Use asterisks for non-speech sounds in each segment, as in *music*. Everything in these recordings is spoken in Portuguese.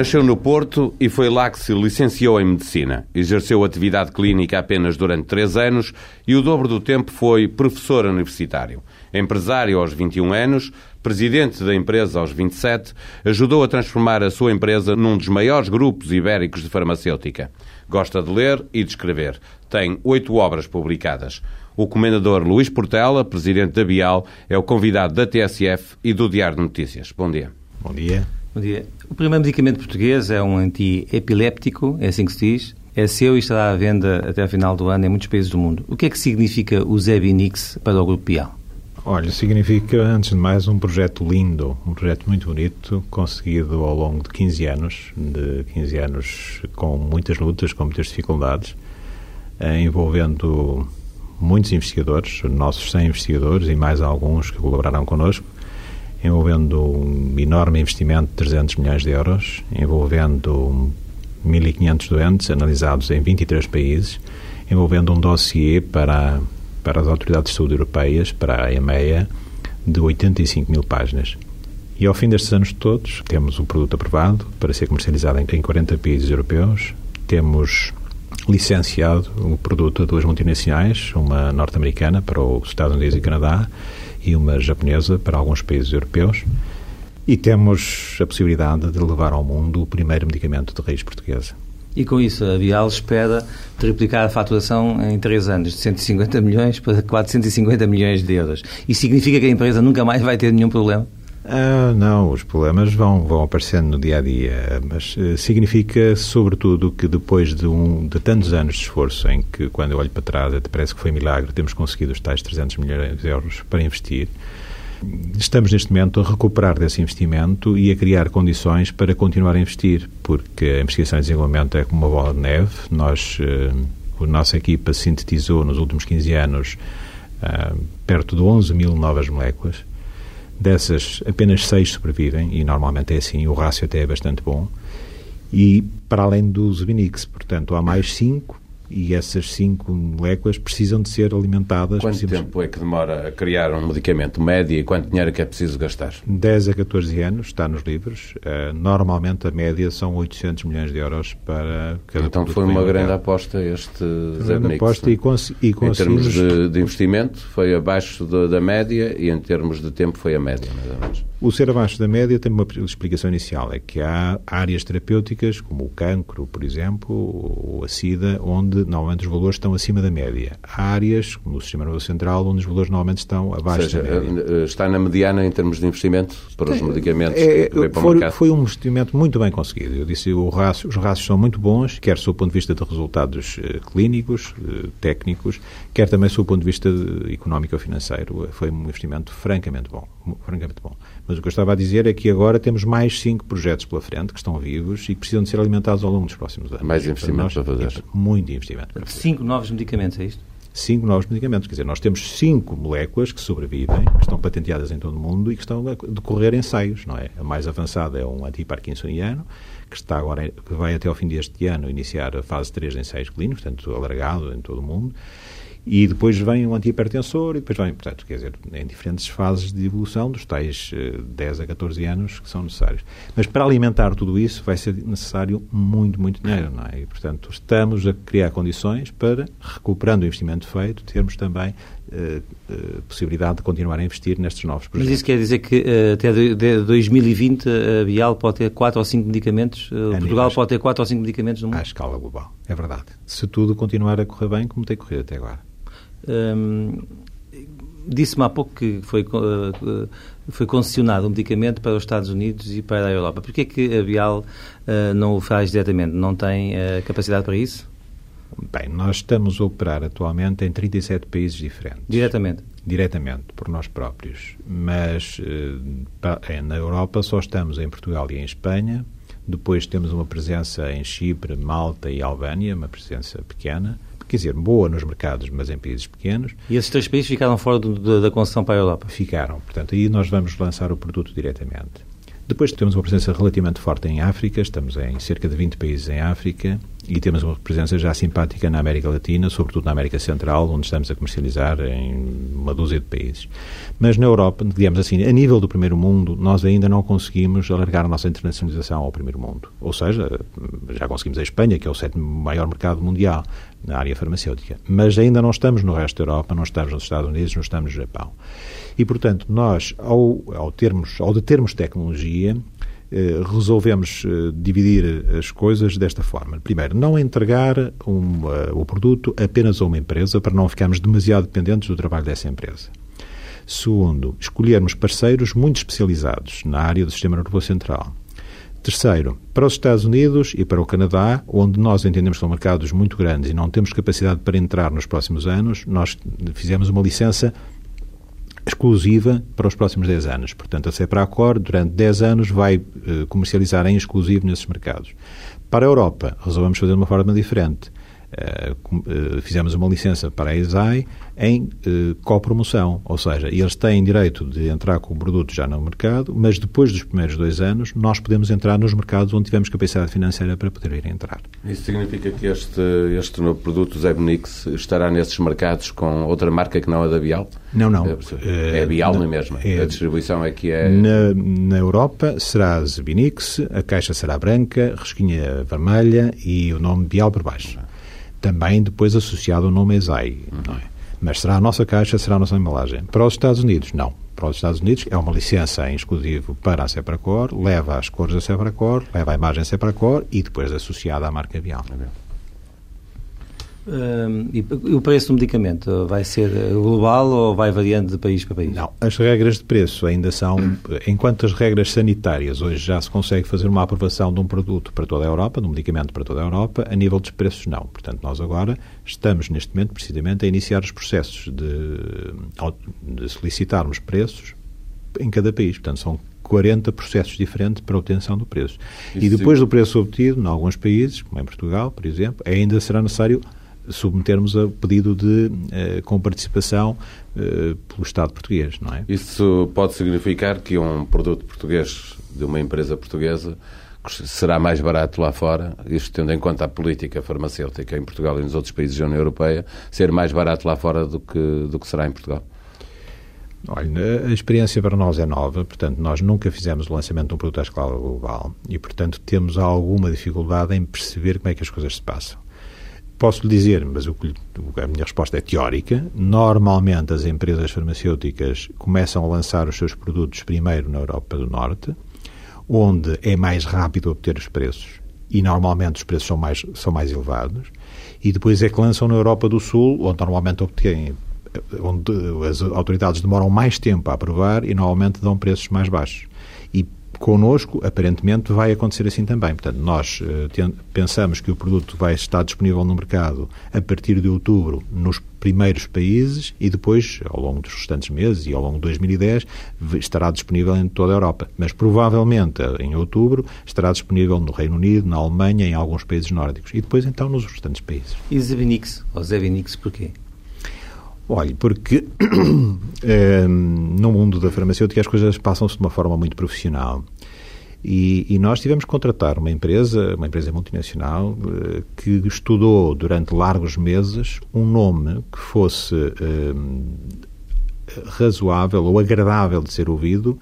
Nasceu no Porto e foi lá que se licenciou em Medicina. Exerceu atividade clínica apenas durante três anos e o dobro do tempo foi professor universitário. Empresário aos 21 anos, presidente da empresa aos 27, ajudou a transformar a sua empresa num dos maiores grupos ibéricos de farmacêutica. Gosta de ler e de escrever. Tem oito obras publicadas. O comendador Luís Portela, presidente da Bial, é o convidado da TSF e do Diário de Notícias. Bom dia. Bom dia. Bom dia. O primeiro medicamento português é um antiepiléptico, é assim que se diz. É seu e estará à venda até ao final do ano em muitos países do mundo. O que é que significa o Zebinix para o Grupo Bial? Olha, significa, antes de mais, um projeto lindo, um projeto muito bonito, conseguido ao longo de 15 anos, de 15 anos com muitas lutas, com muitas dificuldades, eh, envolvendo muitos investigadores, nossos 100 investigadores e mais alguns que colaboraram connosco, envolvendo um enorme investimento de 300 milhões de euros, envolvendo 1.500 doentes analisados em 23 países, envolvendo um dossiê para para as autoridades de saúde europeias, para a EMEA, de 85 mil páginas. E ao fim destes anos todos, temos o produto aprovado para ser comercializado em 40 países europeus, temos licenciado o produto a duas multinacionais, uma norte-americana para os Estados Unidos e Canadá e uma japonesa para alguns países europeus. E temos a possibilidade de levar ao mundo o primeiro medicamento de raiz portuguesa. E com isso, a Vial espera triplicar a faturação em três anos, de 150 milhões para 450 milhões de euros. Isso significa que a empresa nunca mais vai ter nenhum problema? Ah, não, os problemas vão, vão aparecendo no dia a dia, mas uh, significa, sobretudo, que depois de, um, de tantos anos de esforço, em que, quando eu olho para trás, até parece que foi milagre, temos conseguido os tais 300 milhões de euros para investir, Estamos neste momento a recuperar desse investimento e a criar condições para continuar a investir, porque a investigação e desenvolvimento é como uma bola de neve. Nós, eh, a nossa equipa sintetizou nos últimos 15 anos eh, perto de 11 mil novas moléculas. Dessas, apenas 6 sobrevivem, e normalmente é assim, o rácio até é bastante bom. E para além dos Vinix, portanto, há mais 5 e essas cinco moléculas precisam de ser alimentadas. Quanto tempo é que demora a criar um medicamento médio e quanto dinheiro é que é preciso gastar? 10 a 14 anos, está nos livros. Uh, normalmente a média são 800 milhões de euros para cada Então foi uma grande aposta este grande aposta e, cons e Em termos de, de, investimento foi abaixo da, da média e em termos de tempo foi a média, mais ou menos. O ser abaixo da média tem uma explicação inicial, é que há áreas terapêuticas, como o cancro, por exemplo, ou a SIDA, onde normalmente os valores estão acima da média. Há áreas, como o sistema nervoso central, onde os valores normalmente estão abaixo seja, da média. Eh, está na mediana em termos de investimento para os medicamentos é, que para foi, o mercado? Foi um investimento muito bem conseguido. Eu disse, o rácio, os rácios são muito bons, quer do ponto de vista de resultados uh, clínicos, uh, técnicos, quer também do ponto de vista económico ou financeiro. Foi um investimento francamente bom. Francamente bom. Mas o que eu estava a dizer é que agora temos mais cinco projetos pela frente que estão vivos e que precisam de ser alimentados ao longo dos próximos anos. Mais investimento para fazer. Muito investimento. Para fazer. Cinco novos medicamentos, é isto? Cinco novos medicamentos. Quer dizer, nós temos cinco moléculas que sobrevivem, que estão patenteadas em todo o mundo e que estão a decorrer ensaios, não é? A mais avançada é um antiparkinsoniano, que está agora, que vai até ao fim deste ano iniciar a fase 3 de ensaios clínicos, portanto, alargado em todo o mundo e depois vem um antihipertensor e depois vem, portanto, quer dizer, em diferentes fases de evolução dos tais 10 eh, a 14 anos que são necessários. Mas para alimentar tudo isso vai ser necessário muito, muito dinheiro, não é? E, portanto, estamos a criar condições para, recuperando o investimento feito, termos também uh, uh, possibilidade de continuar a investir nestes novos projetos. Mas isso quer dizer que até de, de 2020 a Bial pode ter 4 ou 5 medicamentos, Portugal pode ter 4 ou 5 medicamentos no mundo? À escala global, é verdade. Se tudo continuar a correr bem como tem corrido até agora. Hum, Disse-me há pouco que foi, uh, foi concessionado um medicamento para os Estados Unidos e para a Europa. Por que é que a Bial uh, não o faz diretamente? Não tem uh, capacidade para isso? Bem, nós estamos a operar atualmente em 37 países diferentes. Diretamente? Diretamente, por nós próprios. Mas na Europa só estamos em Portugal e em Espanha. Depois temos uma presença em Chipre, Malta e Albânia, uma presença pequena quer dizer, boa nos mercados, mas em países pequenos. E esses três países ficaram fora do, da, da concessão para a Europa? Ficaram. Portanto, aí nós vamos lançar o produto diretamente. Depois temos uma presença relativamente forte em África, estamos em cerca de 20 países em África e temos uma presença já simpática na América Latina, sobretudo na América Central, onde estamos a comercializar em uma dúzia de países. Mas na Europa, digamos assim, a nível do primeiro mundo, nós ainda não conseguimos alargar a nossa internacionalização ao primeiro mundo. Ou seja, já conseguimos a Espanha, que é o sétimo maior mercado mundial na área farmacêutica, mas ainda não estamos no resto da Europa, não estamos nos Estados Unidos, não estamos no Japão. E, portanto, nós, ao, ao, termos, ao determos tecnologia, resolvemos eh, dividir as coisas desta forma. Primeiro, não entregar um, o produto apenas a uma empresa para não ficarmos demasiado dependentes do trabalho dessa empresa. Segundo, escolhermos parceiros muito especializados na área do sistema nervoso central. Terceiro, para os Estados Unidos e para o Canadá, onde nós entendemos que são mercados muito grandes e não temos capacidade para entrar nos próximos anos, nós fizemos uma licença exclusiva para os próximos 10 anos. Portanto, a Cepracor, durante 10 anos, vai uh, comercializar em exclusivo nesses mercados. Para a Europa, resolvemos fazer de uma forma diferente. Uh, uh, fizemos uma licença para a ESAI em uh, copromoção, ou seja, eles têm direito de entrar com o produto já no mercado, mas depois dos primeiros dois anos nós podemos entrar nos mercados onde tivemos capacidade financeira para poder ir entrar. Isso significa que este, este novo produto, o Zebnix, estará nesses mercados com outra marca que não a da Bial? Não, não. É, é Bial não, mesmo. É, a distribuição é que é... Na, na Europa será Zebinix, a caixa será branca, resquinha vermelha e o nome Bial por baixo. Também depois associado ao nome ESAI, é? Mas será a nossa caixa, será a nossa embalagem. Para os Estados Unidos, não. Para os Estados Unidos é uma licença em exclusivo para a Sepracor, leva as cores da Sepracor, leva a imagem Sepracor e depois associada à marca Bial. Uh, e o preço do medicamento vai ser global ou vai variando de país para país? Não, as regras de preço ainda são, enquanto as regras sanitárias hoje já se consegue fazer uma aprovação de um produto para toda a Europa, de um medicamento para toda a Europa, a nível dos preços não. Portanto, nós agora estamos neste momento precisamente a iniciar os processos de, de solicitarmos preços em cada país. Portanto, são 40 processos diferentes para a obtenção do preço. Isso e depois sim. do preço obtido, em alguns países, como em Portugal, por exemplo, ainda será necessário submetermos a pedido de eh, com participação eh, pelo Estado português, não é? Isso pode significar que um produto português de uma empresa portuguesa será mais barato lá fora, isto tendo em conta a política farmacêutica em Portugal e nos outros países da União Europeia, ser mais barato lá fora do que, do que será em Portugal? Olha, a experiência para nós é nova, portanto, nós nunca fizemos o lançamento de um produto à escala global e, portanto, temos alguma dificuldade em perceber como é que as coisas se passam. Posso lhe dizer, mas o, a minha resposta é teórica. Normalmente as empresas farmacêuticas começam a lançar os seus produtos primeiro na Europa do Norte, onde é mais rápido obter os preços e normalmente os preços são mais, são mais elevados, e depois é que lançam na Europa do Sul, onde normalmente obtêm onde as autoridades demoram mais tempo a aprovar e normalmente dão preços mais baixos. Connosco, aparentemente, vai acontecer assim também. Portanto, nós uh, pensamos que o produto vai estar disponível no mercado a partir de outubro nos primeiros países e depois, ao longo dos restantes meses e ao longo de 2010, estará disponível em toda a Europa. Mas provavelmente em outubro estará disponível no Reino Unido, na Alemanha, em alguns países nórdicos e depois então nos restantes países. E Zevinix, ou Zevinix porquê? Olhe, porque é, *clears throat* no mundo da farmacêutica as coisas passam-se de uma forma muito profissional. E, e, nós tivemos que contratar uma empresa, uma empresa multinacional, eh, que estudou durante largos meses um nome que fosse eh, razoável ou agradável de ser ouvido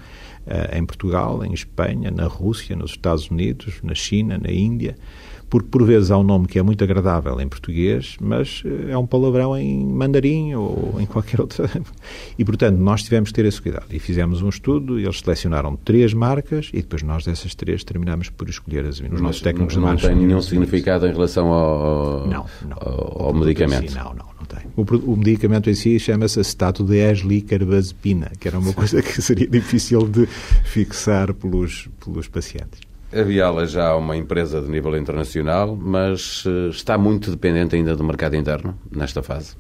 em Portugal, em Espanha, na Rússia, nos Estados Unidos, na China, na Índia porque por vezes há um nome que é muito agradável em português, mas eh, é um palavrão em mandarim ou em qualquer *laughs* outra. E, portanto, nós tivemos que ter esse cuidado. E fizemos um estudo, eles selecionaram três marcas e depois nós dessas três terminamos por escolher as Os nossos técnicos não, não tem nenhum significado em relação ao, não, não, ao, ao medicamento? Si, não, não, não tem. O, o medicamento em si chama-se acetato de eslicarbazepina, que era uma coisa que seria difícil de fixar pelos, pelos pacientes. A Viala já é uma empresa de nível internacional, mas eh, está muito dependente ainda do mercado interno nesta fase.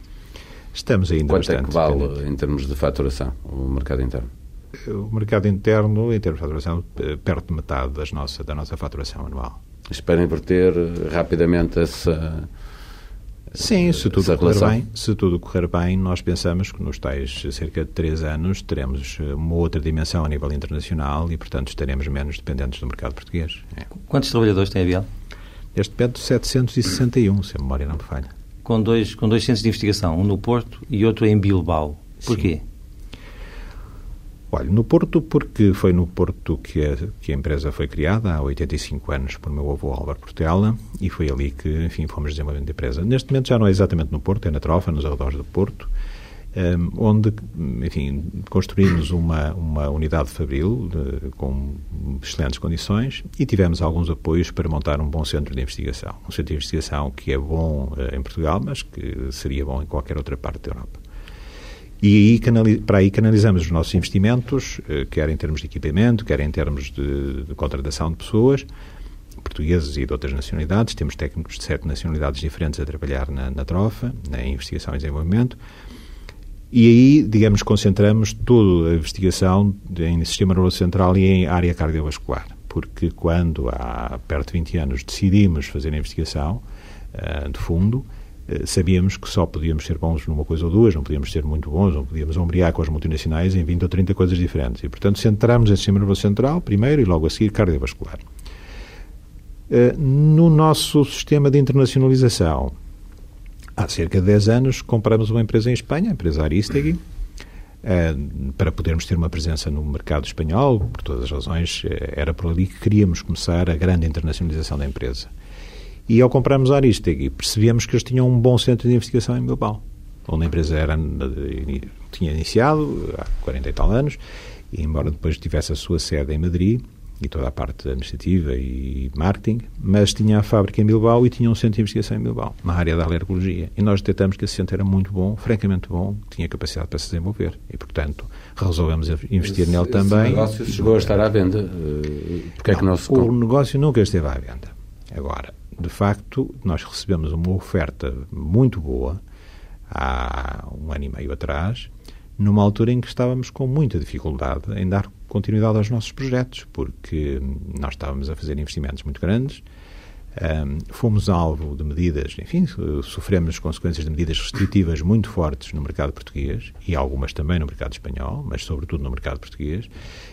Estamos ainda Quanto é que vale em termos de faturação o mercado interno? O mercado interno, em termos de faturação, eh, perto de metade das nossa, da nossa faturação anual. Espera inverter rapidamente essa, Sim, se tudo correr bem, se tudo correr bem, nós pensamos que nos tais cerca de três anos teremos eh, uma outra dimensão a nível internacional e, portanto, estaremos menos dependentes do mercado português. É. Quantos trabalhadores tem a Biel? Neste momento, 761, se a memória não me falha. Com dois, com dois centros de investigação, um no Porto e outro em Bilbao. Porquê? Sim. Olha, no Porto, porque foi no Porto que a, que a empresa foi criada há 85 anos por meu avô Álvaro Portela e foi ali que, enfim, fomos desenvolvendo a empresa. Neste momento já não é exatamente no Porto, é na Trofa, nos arredores do Porto, um, onde, enfim, construímos uma, uma unidade fabril de, com excelentes condições e tivemos alguns apoios para montar um bom centro de investigação. Um centro de investigação que é bom uh, em Portugal, mas que seria bom em qualquer outra parte da Europa. E aí, para aí canalizamos os nossos investimentos, eh, quer em termos de equipamento, quer em termos de, de contratação de pessoas, portugueses e de outras nacionalidades. Temos técnicos de sete nacionalidades diferentes a trabalhar na, na trofa, na investigação e desenvolvimento. E aí, digamos, concentramos toda a investigação em sistema nervoso central e em área cardiovascular. Porque quando, há perto de 20 anos, decidimos fazer a investigação uh, de fundo, sabíamos que só podíamos ser bons numa coisa ou duas, não podíamos ser muito bons, não podíamos ombrear com as multinacionais em 20 ou 30 coisas diferentes. E, portanto, centramos em sistema nervoso central primeiro e logo a seguir cardiovascular. Eh, no nosso sistema de internacionalização, há cerca de 10 anos, compramos uma empresa em Espanha, a empresa Aristegui, eh, para podermos ter uma presença no mercado espanhol, por todas as razões, era por ali que queríamos começar a grande internacionalização da empresa. E ao comprarmos a Aristegui, percebemos que eles tinham um bom centro de investigação em Bilbao, onde a empresa era, tinha iniciado há 40 e tal anos, e embora depois tivesse a sua sede em Madrid, e toda a parte administrativa e marketing, mas tinha a fábrica em Bilbao e tinha um centro de investigação em Bilbao, na área da alergologia. E nós detectamos que esse centro era muito bom, francamente bom, tinha capacidade para se desenvolver. E, portanto, resolvemos investir esse, nele também. O negócio chegou a estar à venda. Eh, porque não, é que não se... O negócio nunca esteve à venda. Agora, de facto, nós recebemos uma oferta muito boa há um ano e meio atrás, numa altura em que estávamos com muita dificuldade em dar continuidade aos nossos projetos, porque nós estávamos a fazer investimentos muito grandes, um, fomos alvo de medidas, enfim, sofremos as consequências de medidas restritivas muito fortes no mercado português e algumas também no mercado espanhol, mas sobretudo no mercado português,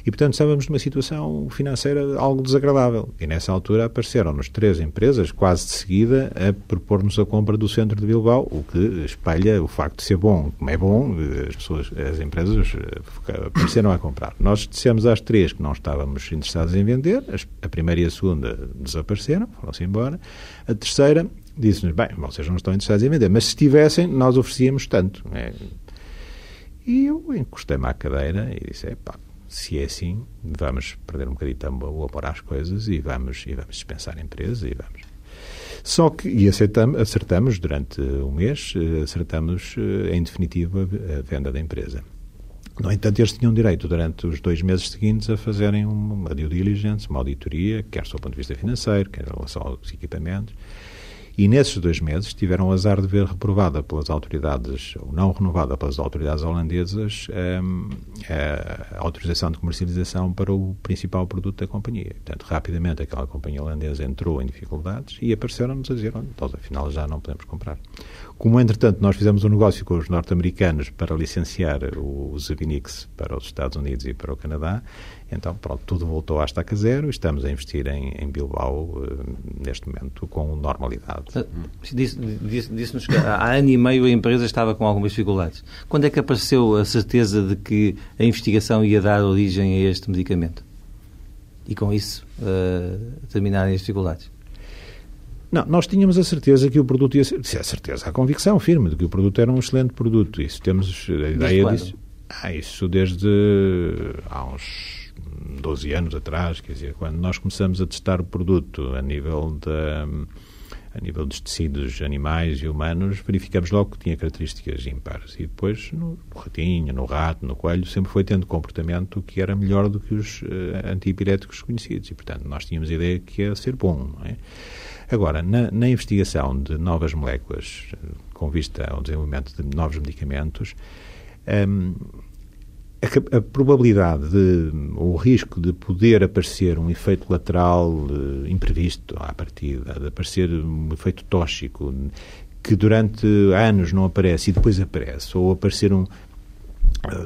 e portanto estávamos numa situação financeira algo desagradável. E nessa altura apareceram-nos três empresas, quase de seguida, a propor-nos a compra do centro de Bilbao, o que espelha o facto de ser bom. Como é bom, as pessoas, as empresas eh, apareceram a comprar. Nós dissemos às três que não estávamos interessados em vender, a primeira e a segunda desapareceram, foram-se embora. A terceira disse-nos, bem, vocês não estão interessados em vender, mas se estivessem, nós oferecíamos tanto. É? E eu encostei-me à cadeira e disse, pá, se é assim, vamos perder um bocadinho o amor às coisas e vamos, e vamos dispensar a empresa e vamos. Só que, e acertamos, acertamos durante um mês, eh, acertamos eh, em definitiva a venda da empresa. No entanto, eles tinham direito, durante os dois meses seguintes, a fazerem uma due diligence, uma auditoria, quer do ponto de vista financeiro, quer em relação aos equipamentos. E nesses dois meses tiveram o azar de ver reprovada pelas autoridades, ou não renovada pelas autoridades holandesas, um, a autorização de comercialização para o principal produto da companhia. Portanto, rapidamente aquela companhia holandesa entrou em dificuldades e apareceram-nos a dizer, então, afinal já não podemos comprar. Como, entretanto, nós fizemos um negócio com os norte-americanos para licenciar os Avinix para os Estados Unidos e para o Canadá, então, pronto, tudo voltou à estaca zero e estamos a investir em, em Bilbao uh, neste momento com normalidade. Disse-nos que há ano e meio a empresa estava com algumas dificuldades. Quando é que apareceu a certeza de que a investigação ia dar origem a este medicamento? E com isso uh, terminarem as dificuldades? Não, nós tínhamos a certeza que o produto ia ser. A certeza, a convicção firme de que o produto era um excelente produto. Isso temos a ideia disso. Ah, isso desde há uns 12 anos atrás, quer dizer, quando nós começamos a testar o produto a nível de, a nível dos tecidos animais e humanos, verificamos logo que tinha características ímpares. E depois, no, ratinho, no rato, no coelho, sempre foi tendo comportamento que era melhor do que os uh, antipiréticos conhecidos. E, portanto, nós tínhamos a ideia que ia ser bom, é? Agora, na, na investigação de novas moléculas, com vista ao desenvolvimento de novos medicamentos, um, a, a, probabilidade de, ou o risco de poder aparecer um efeito lateral uh, imprevisto à partida, de aparecer um efeito tóxico que durante anos não aparece e depois aparece, ou aparecer um, eh,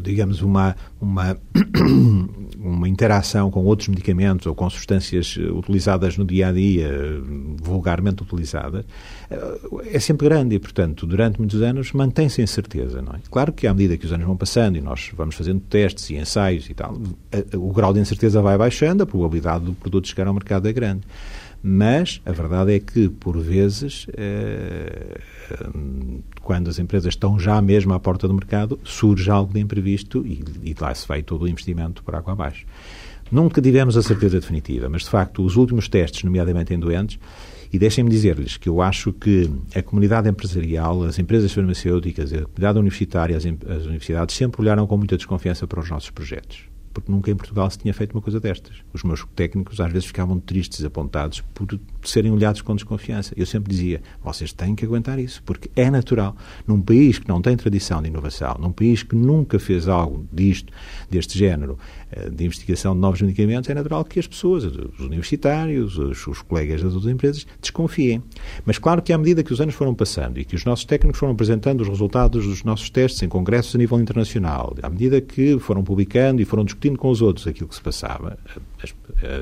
digamos, uma, uma, *coughs* uma interação com outros medicamentos ou com substâncias eh, utilizadas no dia a dia, vulgarmente utilizadas, eh, é sempre grande e, portanto, durante muitos anos mantém-se a incerteza. Não é? Claro que, à medida que os anos vão passando e nós vamos fazendo testes e ensaios e tal, o grau de incerteza vai baixando, a probabilidade do produto chegar ao mercado é grande. Mas a verdade é que, por vezes, eh, quando as empresas estão já mesmo à porta do mercado, surge algo de imprevisto e, e lá se vai todo o investimento por água abaixo. Nunca tivemos a certeza definitiva, mas de facto os últimos testes, nomeadamente em doentes, e deixem-me dizer-lhes que eu acho que a comunidade empresarial, as empresas farmacêuticas, a comunidade universitária, as, as universidades sempre olharam com muita desconfiança para os nossos projetos porque nunca em Portugal se tinha feito uma coisa destas. Os meus técnicos às vezes ficavam tristes, apontados por serem olhados com desconfiança. Eu sempre dizia: vocês têm que aguentar isso, porque é natural. Num país que não tem tradição de inovação, num país que nunca fez algo disto, deste género, eh, de investigação de novos medicamentos, é natural que as pessoas, os universitários, os, os colegas das outras empresas, desconfiem. Mas claro que à medida que os anos foram passando e que os nossos técnicos foram apresentando os resultados dos nossos testes em congressos a nível internacional, à medida que foram publicando e foram discutindo com os outros aquilo que se passava, as,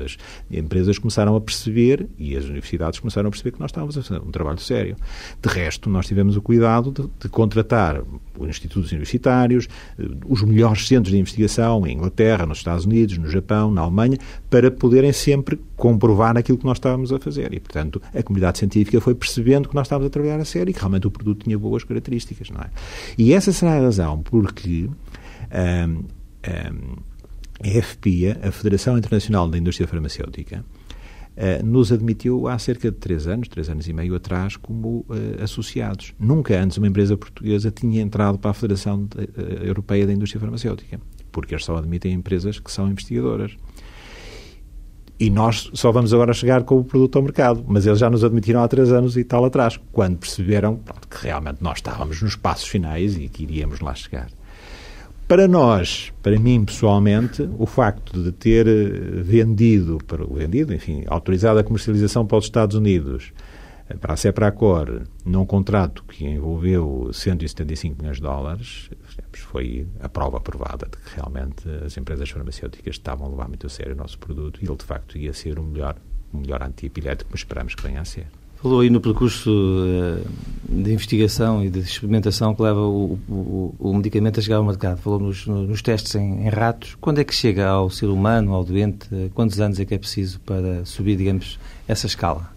as, empresas começaram a perceber e as universidades começaram a perceber que nós estávamos a fazer um trabalho sério. De resto, nós tivemos o cuidado de, de contratar os institutos universitários, eh, os melhores centros de investigação em Inglaterra, nos Estados Unidos, no Japão, na Alemanha, para poderem sempre comprovar aquilo que nós estávamos a fazer. E, portanto, a comunidade científica foi percebendo que nós estávamos a trabalhar a sério e que realmente o produto tinha boas características. Não é? E essa será a razão porque. Hum, hum, a FPIA, a Federação Internacional da Indústria Farmacêutica, Uh, nos admitiu há cerca de três anos, três anos e meio atrás, como uh, associados. Nunca antes uma empresa portuguesa tinha entrado para a Federação de, uh, Europeia da Indústria Farmacêutica, porque eles só admitem empresas que são investigadoras. E nós só vamos agora chegar com o produto ao mercado, mas eles já nos admitiram há três anos e tal atrás, quando perceberam pronto, que realmente nós estávamos nos passos finais e que iríamos lá chegar. Para nós, para mim pessoalmente, o facto de ter eh, vendido, vendido, enfim, autorizado a comercialização para os Estados Unidos, eh, para a Sepracor, num contrato que envolveu 175 milhões de dólares, foi a prova provada de que realmente as empresas farmacêuticas estavam a levar muito a sério o nosso produto e ele, de facto, ia ser o melhor, o melhor antiepilético, mas esperamos que venha a ser. Falou aí no percurso uh, de investigação e de experimentação que leva o, o, o medicamento a chegar ao mercado. Falou nos, nos testes em, em, ratos. Quando é que chega ao ser humano, ao doente? Quantos anos é que é preciso para subir, digamos, essa escala?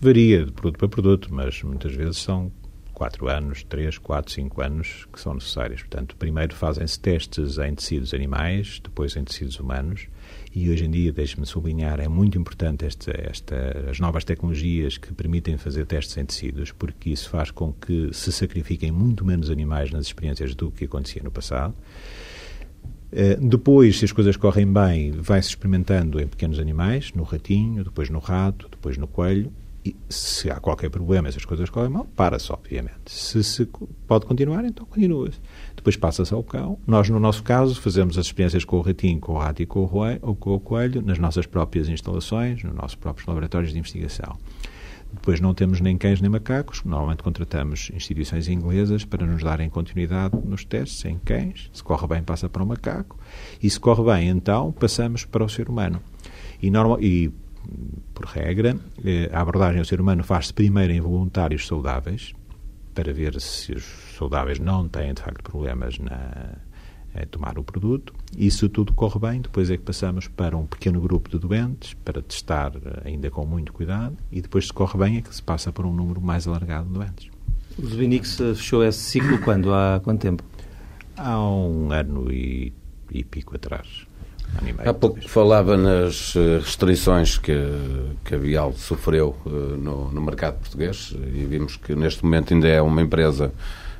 Varia de produto para produto, mas muitas vezes são 4 anos, 3, 4, 5 anos que são necessários. Portanto, primeiro fazem-se testes em tecidos animais, depois em tecidos humanos e hoje em dia, deixe-me sublinhar, é muito importante esta, esta, as novas tecnologias que permitem fazer testes em tecidos, porque isso faz com que se sacrifiquem muito menos animais nas experiências do que acontecia no passado. Eh, depois, se as coisas correm bem, vai-se experimentando em pequenos animais, no ratinho, depois no rato, depois no coelho, e se há qualquer problema, se as coisas correm mal, para-se, obviamente. Se, se pode continuar, então continua-se depois passa-se ao cão. Nós, no nosso caso, fazemos as experiências com o ratinho, com o rato e com o, com o coelho nas nossas próprias instalações, nos nossos próprios laboratórios de investigação. Depois não temos nem cães nem macacos. Normalmente contratamos instituições inglesas para nos darem continuidade nos testes em cães. Se corre bem, passa para o macaco. E se corre bem, então, passamos para o ser humano. E, normal, e por regra, eh, a abordagem ao ser humano faz-se primeiro em voluntários saudáveis, para ver se os saudáveis não têm, de facto, problemas na, a tomar o produto. E se tudo corre bem, depois é que passamos para um pequeno grupo de doentes, para testar ainda com muito cuidado, e depois, se corre bem, é que se passa para um número mais alargado de doentes. O Zubinix fechou esse ciclo quando? Há quanto tempo? Há um ano e, e pico atrás. Há pouco falava nas eh, restrições que, que a Vial sofreu uh, no, no mercado português e vimos que neste momento ainda é uma empresa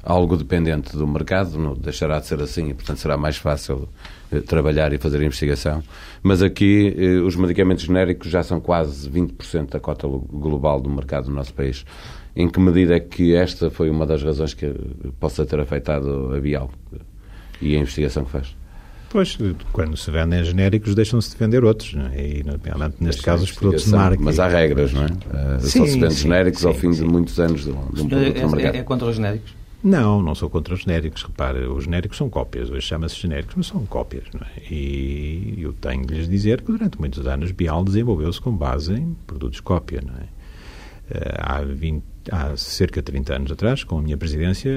algo dependente do mercado, não deixará de ser assim e, portanto, será mais fácil trabalhar e fazer investigação. Mas aqui os medicamentos genéricos já são quase 20% da cota global do mercado do nosso país. Em que medida é que esta foi uma das razões que possa ter afetado a Vial e a investigação que faz? Pois, quando se vendem genéricos, deixam-se de vender outros. É? E, neste caso, os produtos de marca. Mas há regras, não é? Uh, sim, só se vende sim, genéricos sim, ao fim sim. de muitos anos de, de um produto é, no mercado. É, é contra os genéricos? Não, não sou contra os genéricos. Repare, os genéricos são cópias. Hoje chama-se genéricos, mas são cópias. Não é? E eu tenho de lhes dizer que durante muitos anos Bial desenvolveu-se com base em produtos cópia. Não é? Eh, há, 20, há cerca de 30 anos atrás, com a minha presidência,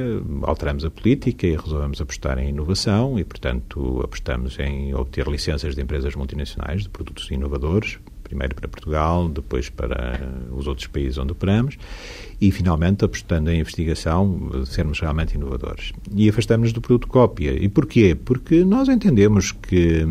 alteramos a política e resolvemos apostar em inovação e, portanto, apostamos em obter licenças de empresas multinacionais de produtos inovadores primeiro para Portugal, depois para os outros países onde operamos e, finalmente, apostando em investigação, sermos realmente inovadores. E afastamos-nos do produto cópia. E porquê? Porque nós entendemos que,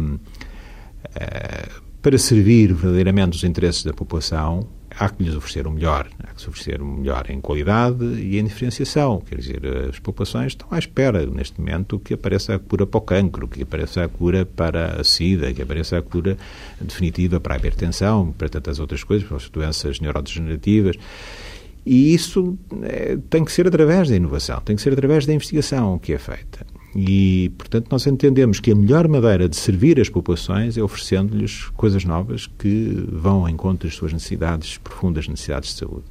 eh, para servir verdadeiramente os interesses da população, há que lhes oferecer o melhor. Há que se oferecer o melhor em qualidade e em diferenciação. Quer dizer, as populações estão à espera, neste momento, que apareça a cura para o cancro, que apareça a cura para a SIDA, que apareça a cura definitiva para a hipertensão, para tantas outras coisas, para as doenças neurodegenerativas. E isso é, tem que ser através da inovação, tem que ser através da investigação que é feita. E, portanto, nós entendemos que a melhor maneira de servir as populações é oferecendo-lhes coisas novas que vão ao encontro das suas necessidades, profundas necessidades de saúde.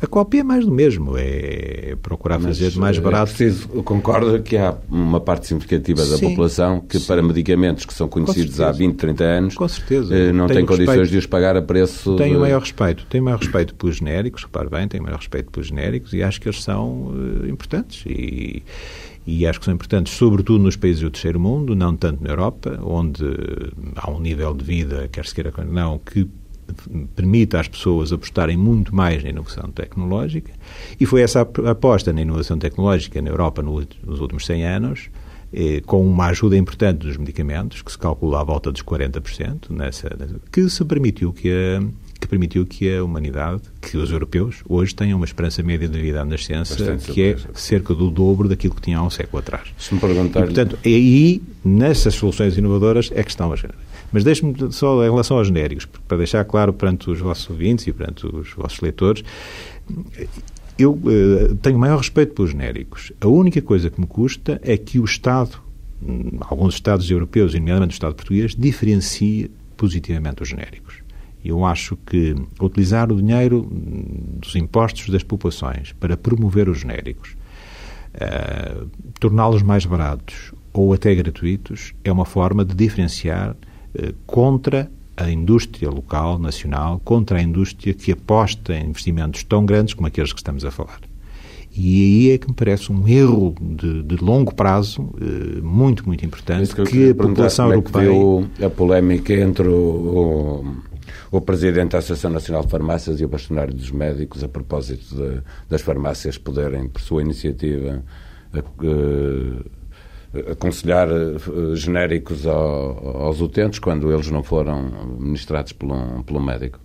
A cópia é mais do mesmo, é procurar Mas, fazer mais é barato. É preciso, concordo que há uma parte significativa da sim, população que, sim. para medicamentos que são conhecidos há 20, 30 anos, Com certeza. Eh, não tem condições respeito, de os pagar a preço. Tenho de... maior respeito, tenho maior respeito pelos genéricos, repare bem, tenho maior respeito pelos genéricos e acho que eles são uh, importantes. E, e acho que são importantes, sobretudo nos países do terceiro mundo, não tanto na Europa, onde há um nível de vida, quer se queira não, que permite às pessoas apostarem muito mais na inovação tecnológica e foi essa aposta na inovação tecnológica na Europa nos últimos 100 anos eh, com uma ajuda importante dos medicamentos, que se calcula à volta dos 40%, nessa, que se permitiu que a, que permitiu que a humanidade, que os europeus, hoje tenham uma esperança média de vida à nascença Bastante que é cerca do dobro daquilo que tinha há um século atrás. Se me perguntar... E, portanto, aí, nessas soluções inovadoras, é que estão as mas deixe-me só em relação aos genéricos, para deixar claro perante os vossos ouvintes e perante os vossos leitores, eu uh, tenho maior respeito pelos genéricos. A única coisa que me custa é que o Estado, hum, alguns Estados europeus, e nomeadamente o Estado português, diferencie positivamente os genéricos. Eu acho que utilizar o dinheiro dos impostos das populações para promover os genéricos, uh, torná-los mais baratos ou até gratuitos, é uma forma de diferenciar contra a indústria local, nacional, contra a indústria que aposta em investimentos tão grandes como aqueles que estamos a falar. E aí é que me parece um erro de, de longo prazo uh, muito, muito importante que, que a população europeia... É a polémica entre o, o o Presidente da Associação Nacional de Farmácias e o Bastonário dos Médicos a propósito de, das farmácias poderem, por sua iniciativa, aconselhar uh, genéricos ao, aos utentes quando eles não foram ministrados um médico?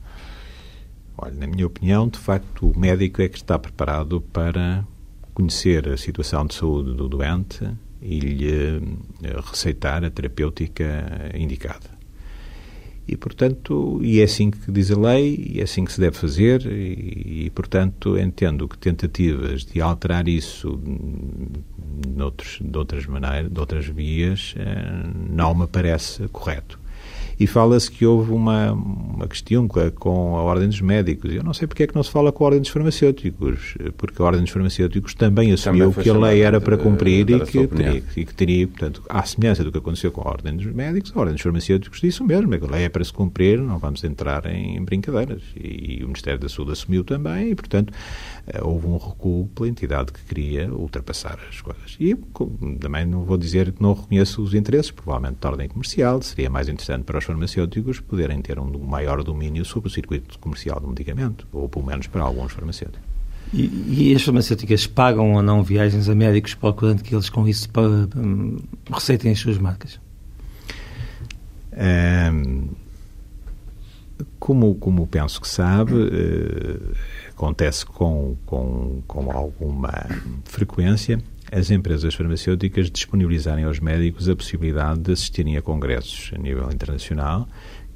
Olha, na minha opinião, de facto, o médico é que está preparado para conhecer a situação de saúde do doente e lhe uh, receitar a terapêutica indicada. E, portanto, e é assim que diz a lei, e é assim que se deve fazer, e, e portanto, entendo que tentativas de alterar isso noutros, de outras maneiras, de outras vias, eh, não me parece correto e fala-se que houve uma, uma questão com a Ordem dos Médicos. Eu não sei porque é que não se fala com a Ordem dos Farmacêuticos, porque a Ordem dos Farmacêuticos também assumiu também que a lei era para cumprir e que, teria, e que teria, portanto, à semelhança do que aconteceu com a Ordem dos Médicos, a Ordem dos Farmacêuticos disse o mesmo, é que a lei é para se cumprir, não vamos entrar em brincadeiras. E, e o Ministério da Saúde assumiu também e, portanto, eh, houve um recuo pela entidade que queria ultrapassar as coisas. E também não vou dizer que não reconheço os interesses, provavelmente de ordem comercial, seria mais interessante para os farmacêuticos poderem ter um maior domínio sobre o circuito comercial do medicamento, ou pelo menos para alguns farmacêuticos. E, e, as farmacêuticas pagam ou não viagens a médicos procurando que eles com isso para, um, receitem as suas marcas? Um, como, como penso que sabe, uh, acontece com, com, com alguma frequência, as empresas farmacêuticas disponibilizarem aos médicos a possibilidade de assistirem a congressos a nível internacional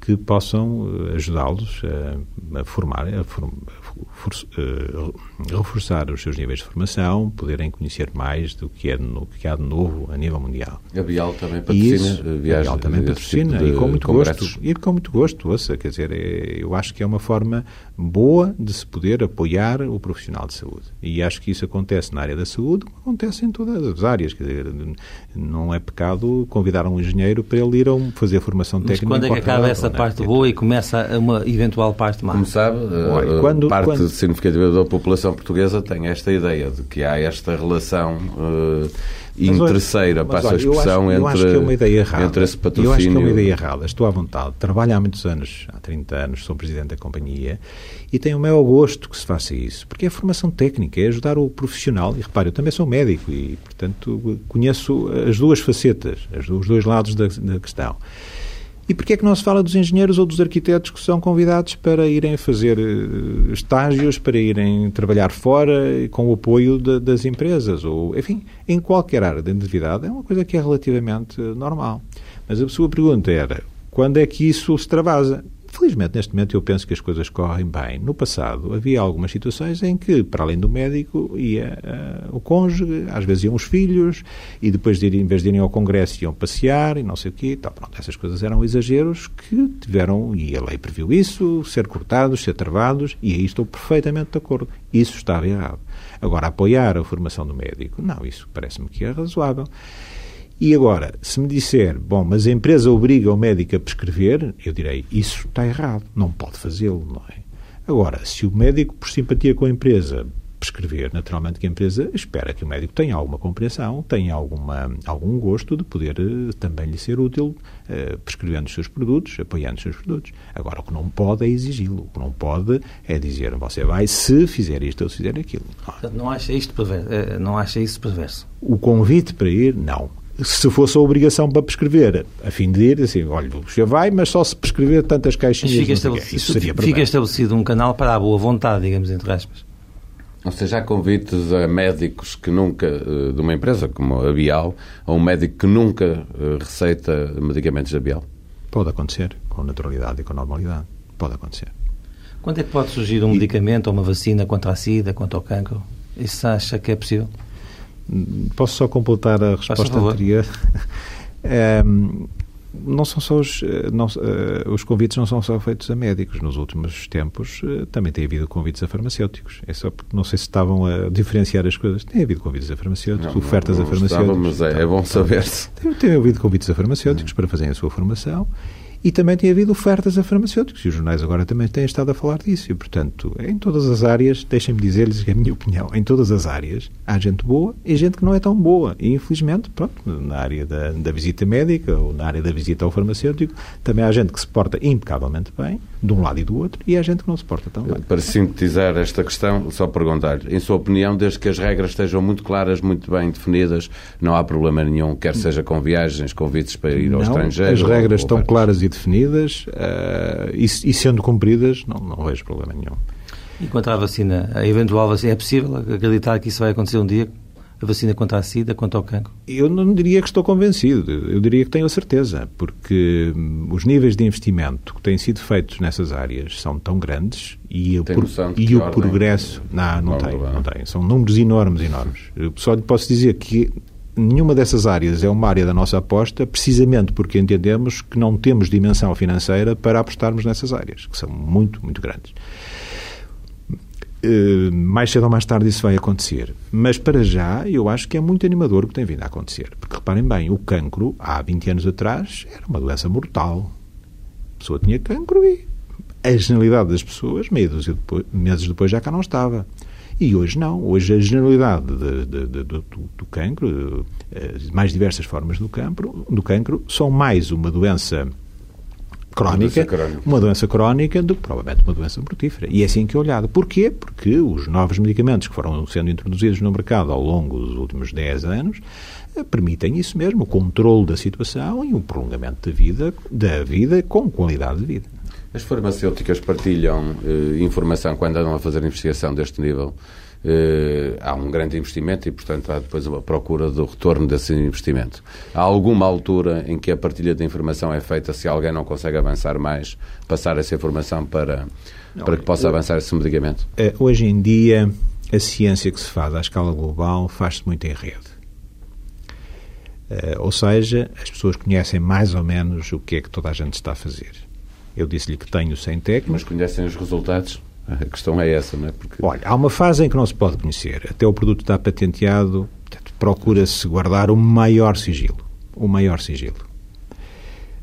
que possam eh, ajudá-los a, a, formar, a, reforçar os seus níveis de formação, poderem conhecer mais do que, é no, que há de novo a nível mundial. A Bial também patrocina isso, viagens. A Bial também patrocina tipo e com muito congressos. gosto. E com muito gosto, ouça, quer dizer, é, eu acho que é uma forma boa de se poder apoiar o profissional de saúde. E acho que isso acontece na área da saúde, como acontece em todas as áreas. Quer dizer, não é pecado convidar um engenheiro para ele ir a fazer formação técnica. Mas quando é que acaba essa né? parte boa e começa uma eventual parte má? Como sabe, Olha, quando, parte quando... significativa da população portuguesa tem esta ideia de que há esta relação uh, interesseira, passa a expressão, eu acho, eu entre, é errada. entre esse patrocínio... Eu acho que é uma ideia errada. Estou à vontade. Trabalho há muitos anos, há 30 anos, sou presidente da companhia e tenho o maior gosto que se faça isso, porque é formação técnica, é ajudar o profissional. E repare, eu também sou médico e, portanto, conheço as duas facetas, os dois lados da, da questão. E porquê é que não se fala dos engenheiros ou dos arquitetos que são convidados para irem fazer eh, estágios, para irem trabalhar fora com o apoio de, das empresas? Ou, enfim, em qualquer área de atividade é uma coisa que é relativamente normal. Mas a sua pergunta era, quando é que isso se travasa? Felizmente, neste momento, eu penso que as coisas correm bem. No passado, havia algumas situações em que, para além do médico, ia uh, o cônjuge, às vezes iam os filhos, e depois, de ir, em vez de irem ao congresso, iam passear e não sei o quê. Então, pronto, essas coisas eram exageros que tiveram, e a lei previu isso, ser cortados, ser travados, e aí estou perfeitamente de acordo. Isso estava errado. Agora, apoiar a formação do médico, não, isso parece-me que é razoável. E agora, se me disser, bom, mas a empresa obriga o médico a prescrever, eu direi, isso está errado, não pode fazê-lo, não é? Agora, se o médico, por simpatia com a empresa, prescrever, naturalmente que a empresa espera que o médico tenha alguma compreensão, tenha alguma, algum gosto de poder uh, também lhe ser útil, uh, prescrevendo os seus produtos, apoiando os seus produtos. Agora, o que não pode é exigi-lo. O que não pode é dizer, você vai se fizer isto ou se fizer aquilo. Não acha, isto perverso, eh, não acha isso perverso? O convite para ir, não se fosse a obrigação para prescrever, a fim de ir, assim, olha, o senhor vai, mas só se prescrever tantas caixinhas. Fica, estabelecido, isso seria fica estabelecido um canal para a boa vontade, digamos, entre aspas. Ou seja, há convites a médicos que nunca, eh, de uma empresa como a Bial, a um médico que nunca eh, receita medicamentos da Bial? Pode acontecer, com naturalidade e com normalidade. Pode acontecer. Quando é que pode surgir um e... medicamento ou uma vacina contra a SIDA, contra o cancro? Isso acha que é possível? Posso só completar a resposta anterior? *laughs* é, não são só os, eh, não, uh, os convites não são só feitos a médicos. Nos últimos tempos uh, também tem havido convites a farmacêuticos. É só porque não sei se estavam a diferenciar as coisas. Tem havido convites a farmacêuticos, não, ofertas não, não a farmacêuticos. Estava, mas é, é bom saber-se. Tem, tem havido convites a farmacêuticos para fazerem a sua formação e também tem havido ofertas a farmacêuticos, e os jornais agora também têm estado a falar disso. E, portanto, em todas as áreas, deixem-me dizer-lhes a minha opinião, em todas as áreas há gente boa e gente que não é tão boa. E, infelizmente, pronto, na área da, da visita médica ou na área da visita ao farmacêutico, também há gente que se porta impecavelmente bem, de um lado e do outro, e há gente que não se porta tão bem. Para sintetizar esta questão, só perguntar, em sua opinião, desde que as regras estejam muito claras, muito bem definidas, não há problema nenhum, quer seja com viagens, convites para ir ao não, estrangeiro? As regras ou, estão claras e definidas uh, e, e, sendo cumpridas, não, não vejo problema nenhum. E quanto à vacina, a eventual vacina, é possível acreditar que isso vai acontecer um dia? A vacina contra a SIDA, contra o cancro? Eu não diria que estou convencido, eu diria que tenho a certeza, porque hum, os níveis de investimento que têm sido feitos nessas áreas são tão grandes e, o, e o progresso. Não, não, não tem, não tem. São números enormes, enormes. Eu só lhe posso dizer que nenhuma dessas áreas é uma área da nossa aposta, precisamente porque entendemos que não temos dimensão financeira para apostarmos nessas áreas, que são muito, muito grandes. Uh, mais cedo ou mais tarde isso vai acontecer. Mas para já, eu acho que é muito animador o que tem vindo a acontecer. Porque reparem bem, o cancro, há 20 anos atrás, era uma doença mortal. A pessoa tinha cancro e a generalidade das pessoas, meses depois, meses depois já cá não estava. E hoje não. Hoje a generalidade de, de, de, do, do cancro, as eh, mais diversas formas do cancro, do cancro, são mais uma doença crónica, uma doença, uma doença crónica do que provavelmente uma doença mortífera. E é assim que é olhado. Porquê? Porque os novos medicamentos que foram sendo introduzidos no mercado ao longo dos últimos 10 anos eh, permitem isso mesmo, o controle da situação e o prolongamento da vida, da vida com qualidade de vida. As farmacêuticas partilham eh, informação quando andam a fazer investigação deste nível eh, há um grande investimento e, portanto, há depois uma procura do retorno desse investimento. Há alguma altura em que a partilha de informação é feita se alguém não consegue avançar mais, passar essa informação para, não, para que possa avançar esse medicamento? Eh, hoje em dia, a ciência que se faz à escala global faz-se muito em rede. Uh, ou seja, as pessoas conhecem mais ou menos o que é que toda a gente está a fazer. Eu disse-lhe que tenho 100 técnicos. Mas conhecem os resultados? A questão é essa, não é? Porque... Olha, há uma fase em que não se pode conhecer. Até o produto está patenteado, procura-se guardar o maior sigilo. O maior sigilo.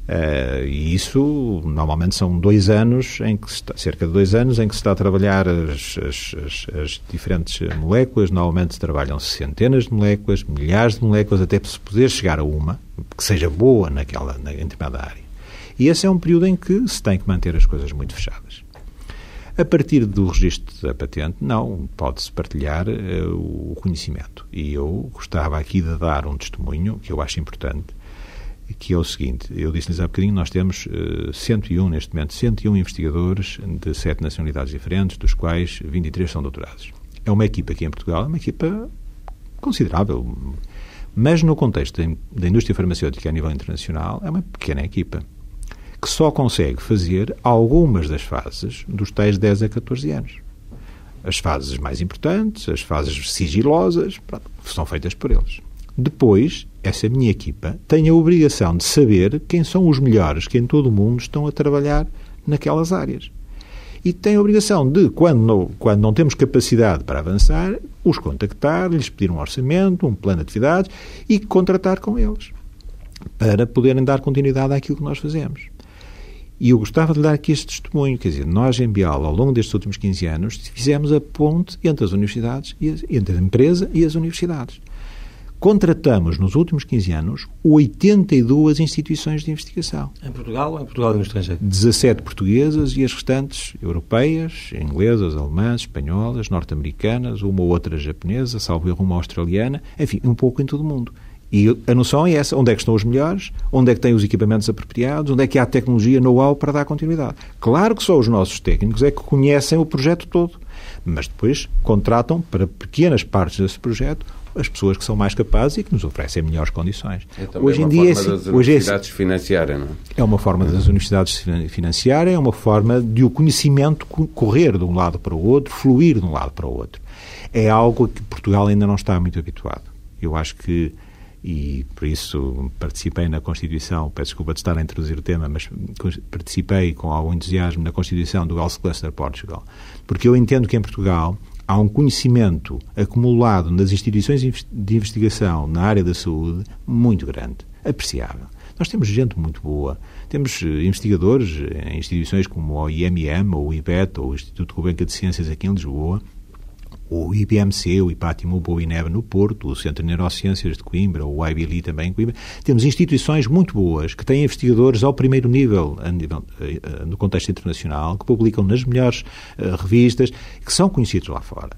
Uh, e isso, normalmente, são dois anos, em que está, cerca de dois anos, em que se está a trabalhar as, as, as, as diferentes moléculas. Normalmente trabalham-se centenas de moléculas, milhares de moléculas, até para se poder chegar a uma que seja boa naquela na determinada área. E esse é um período em que se tem que manter as coisas muito fechadas. A partir do registro da patente, não, pode-se partilhar uh, o conhecimento. E eu gostava aqui de dar um testemunho que eu acho importante, que é o seguinte, eu disse-lhes há bocadinho, nós temos uh, eh, 101, neste momento, 101 investigadores de sete nacionalidades diferentes, dos quais 23 são doutorados. É uma equipa aqui em Portugal, é uma equipa considerável, mas no contexto da indústria farmacêutica a nível internacional, é uma pequena equipa que só consegue fazer algumas das fases dos tais 10 a 14 anos. As fases mais importantes, as fases sigilosas, são feitas por eles. Depois, essa minha equipa tem a obrigação de saber quem são os melhores que em todo o mundo estão a trabalhar naquelas áreas. E tem a obrigação de, quando não, quando não temos capacidade para avançar, os contactar, lhes pedir um orçamento, um plano de atividades e contratar com eles para poderem dar continuidade àquilo que nós fazemos. E eu gostava de dar aqui este testemunho, quer dizer, nós em Bial, ao longo destes últimos 15 anos, fizemos a ponte entre as universidades, e entre a empresa e as universidades. Contratamos, nos últimos 15 anos, 82 instituições de investigação. Em Portugal ou em Portugal e no estrangeiro? 17 portuguesas e as restantes europeias, inglesas, alemãs, espanholas, norte-americanas, uma ou outra japonesa, salvo erro uma australiana, enfim, um pouco em todo o mundo. E a noção é essa: onde é que estão os melhores, onde é que têm os equipamentos apropriados, onde é que há tecnologia know-how para dar continuidade. Claro que só os nossos técnicos é que conhecem o projeto todo, mas depois contratam para pequenas partes desse projeto as pessoas que são mais capazes e que nos oferecem melhores condições. É hoje em dia é, das hoje universidades é, financiarem, não é? É uma forma das universidades financiarem, é uma forma de o conhecimento correr de um lado para o outro, fluir de um lado para o outro. É algo que Portugal ainda não está muito habituado. Eu acho que e por isso participei na Constituição, peço desculpa de estar a introduzir o tema, mas participei com algum entusiasmo na Constituição do Gulf Cluster Portugal, porque eu entendo que em Portugal há um conhecimento acumulado nas instituições de investigação na área da saúde muito grande, apreciável. Nós temos gente muito boa. Temos eh, investigadores em instituições como o IMM, ou o IBET, ou o Instituto Gulbenkian de Ciências aqui em Lisboa, o IBMC, o IPATIMO, o INEB no Porto, o Centro de Neurociências de Coimbra, o IBLI também em Coimbra. Temos instituições muito boas que têm investigadores ao primeiro nível, nível eh, eh, no contexto internacional, que publicam nas melhores uh, revistas, que são conhecidos lá fora.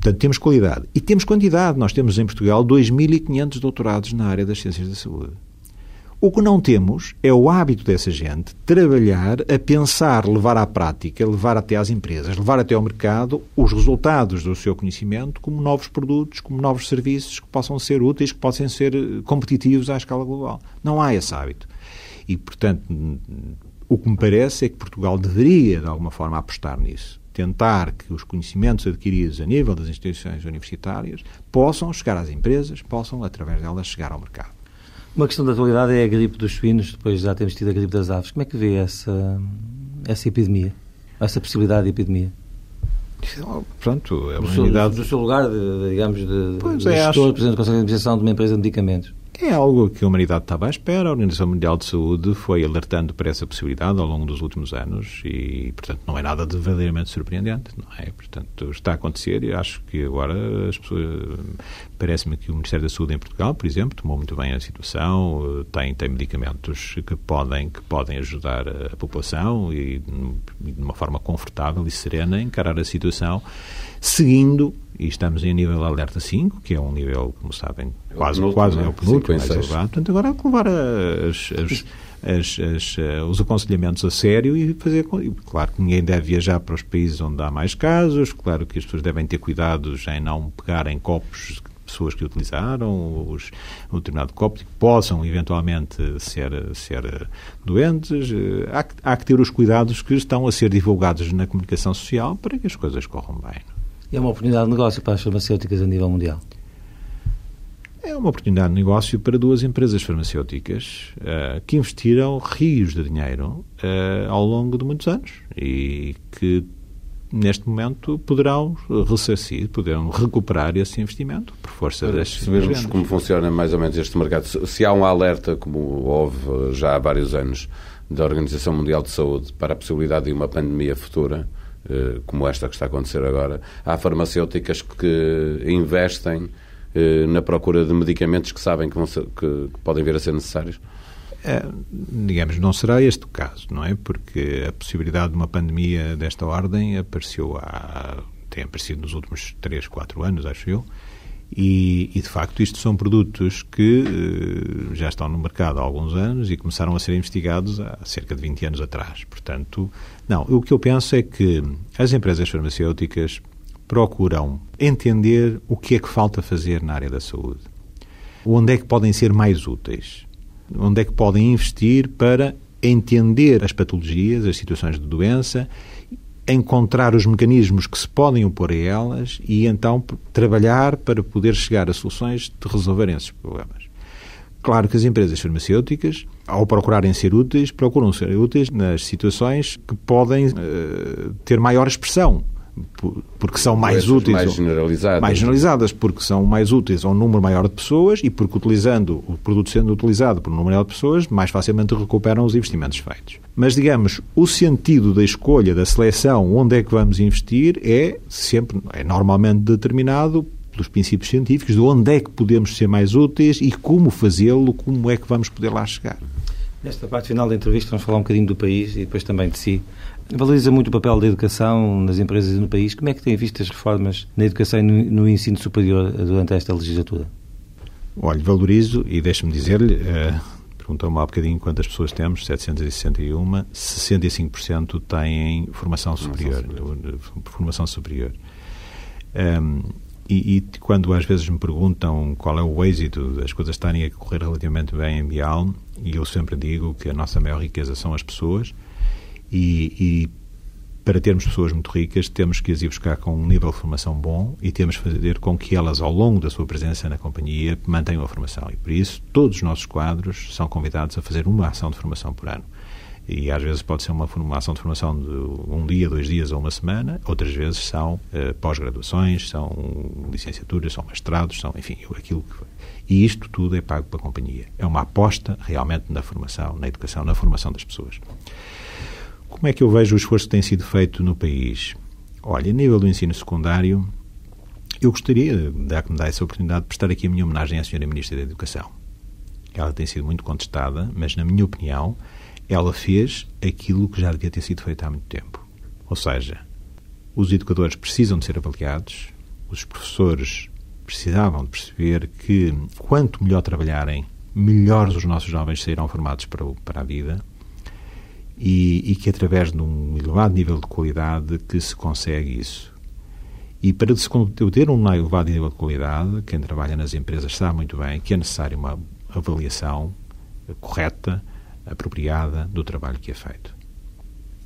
Portanto, temos qualidade. E temos quantidade. Nós temos em Portugal 2.500 doutorados na área das ciências da saúde. O que não temos é o hábito dessa gente trabalhar a pensar, levar à prática, levar até às empresas, levar até ao mercado os resultados do seu conhecimento como novos produtos, como novos serviços que possam ser úteis, que possam ser eh, competitivos à escala global. Não há esse hábito. E, portanto, o que me parece é que Portugal deveria, de alguma forma, apostar nisso. Tentar que os conhecimentos adquiridos a nível das instituições universitárias possam chegar às empresas, possam, através delas, chegar ao mercado. Uma questão da atualidade é a gripe dos suínos, depois já temos tido a gripe das aves. Como é que vê essa, essa epidemia, essa possibilidade de epidemia? Pronto, é uma unidade... Do seu lugar, de, digamos, de, pois de é, gestor, acho... Presidente do Conselho de Administração de uma empresa de medicamentos. É algo que a humanidade estava à espera. A Organização Mundial de Saúde foi alertando para essa possibilidade ao longo dos últimos anos e, portanto, não é nada de verdadeiramente surpreendente, não é? Portanto, está a acontecer e acho que agora as pessoas... Parece-me que o Ministério da Saúde em Portugal, por exemplo, tomou muito bem a situação, tem, tem medicamentos que podem, que podem ajudar a população e, de uma forma confortável e serena, encarar a situação, seguindo e estamos em nível alerta 5, que é um nível, como sabem, quase, é quase é o penúltimo, mais elevado. Portanto, agora há que levar as, as, as, eh, os aconselhamentos a sério e fazer. Claro que ninguém deve viajar para os países onde há mais casos, claro que as pessoas devem ter cuidados em não pegarem copos pessoas que utilizaram os, um determinado copo que possam eventualmente ser, ser doentes. Eh, há, há que ter os cuidados que estão a ser divulgados na comunicação social para que as coisas corram bem. E é uma oportunidade de negócio para as farmacêuticas a nível mundial? É uma oportunidade de negócio para duas empresas farmacêuticas uh, que investiram rios de dinheiro uh, ao longo de muitos anos e que, neste momento, poderão ressarcir, poderão recuperar esse investimento por força para das percebermos como funciona mais ou menos este mercado. Se há um alerta, como houve já há vários anos, da Organização Mundial de Saúde para a possibilidade de uma pandemia futura, uh, como esta que está a acontecer agora, há farmacêuticas que investem eh, na procura de medicamentos que sabem que, ser, que, podem vir a ser necessários? É, digamos, não será este o caso, não é? Porque a possibilidade de uma pandemia desta ordem apareceu há, tem aparecido nos últimos 3, 4 anos, acho eu, e, e, de facto isto são produtos que uh, já estão no mercado há alguns anos e começaram a ser investigados há cerca de 20 anos atrás. Portanto, não, o que eu penso é que as empresas farmacêuticas procuram entender o que é que falta fazer na área da saúde. Onde é que podem ser mais úteis? Onde é que podem investir para entender as patologias, as situações de doença, encontrar os mecanismos que se podem opor a elas e então trabalhar para poder chegar a soluções de resolverem esses problemas. Claro que as empresas farmacêuticas, ao procurarem ser úteis, procuram ser úteis nas situações que podem uh, ter maior expressão porque são mais úteis. Mais generalizadas. Mais generalizadas, porque são mais úteis a um número maior de pessoas e porque utilizando o produto sendo utilizado por um número maior de pessoas, mais facilmente recuperam os investimentos feitos. Mas, digamos, o sentido da escolha, da seleção, onde é que vamos investir, é sempre, é normalmente determinado pelos princípios científicos de onde é que podemos ser mais úteis e como fazê-lo, como é que vamos poder lá chegar. Nesta parte final da entrevista vamos falar um bocadinho do país e depois também de si. Valoriza muito o papel da educação nas empresas e no país. Como é que tem visto as reformas na educação e no, no ensino superior durante esta legislatura? Olha, valorizo e deixe-me dizer-lhe, uh, perguntou-me há bocadinho quantas pessoas temos, 761, 65% têm formação superior. Formação superior. Um, e, e, quando às vezes me perguntam qual é o êxito das coisas estarem a correr relativamente bem em Bial, e eu sempre digo que a nossa maior riqueza são as pessoas, e, e, para termos pessoas muito ricas, temos que as ir buscar com um nível de formação bom e temos que fazer com que elas, ao longo da sua presença na companhia, mantenham a formação. E por isso, todos os nossos quadros são convidados a fazer uma ação de formação por ano. E às vezes pode ser uma, uma ação de formação de um dia, dois dias ou uma semana, outras vezes são uh, pós-graduações, são licenciaturas, são mestrados, são, enfim, aquilo que. E isto tudo é pago pela companhia. É uma aposta realmente na formação, na educação, na formação das pessoas. Como é que eu vejo o esforço que tem sido feito no país? Olha, a nível do ensino secundário, eu gostaria, de que me dá essa oportunidade, de prestar aqui a minha homenagem à Sra. Ministra da Educação. Ela tem sido muito contestada, mas, na minha opinião, ela fez aquilo que já devia ter sido feito há muito tempo. Ou seja, os educadores precisam de ser avaliados, os professores precisavam de perceber que quanto melhor trabalharem, melhores os nossos jovens serão formados para, para a vida e, e, que através de um elevado nível de qualidade que se consegue isso. E para se ter um elevado nível de qualidade, quem trabalha nas empresas sabe muito bem que é necessário uma avaliação correta, apropriada do trabalho que é feito.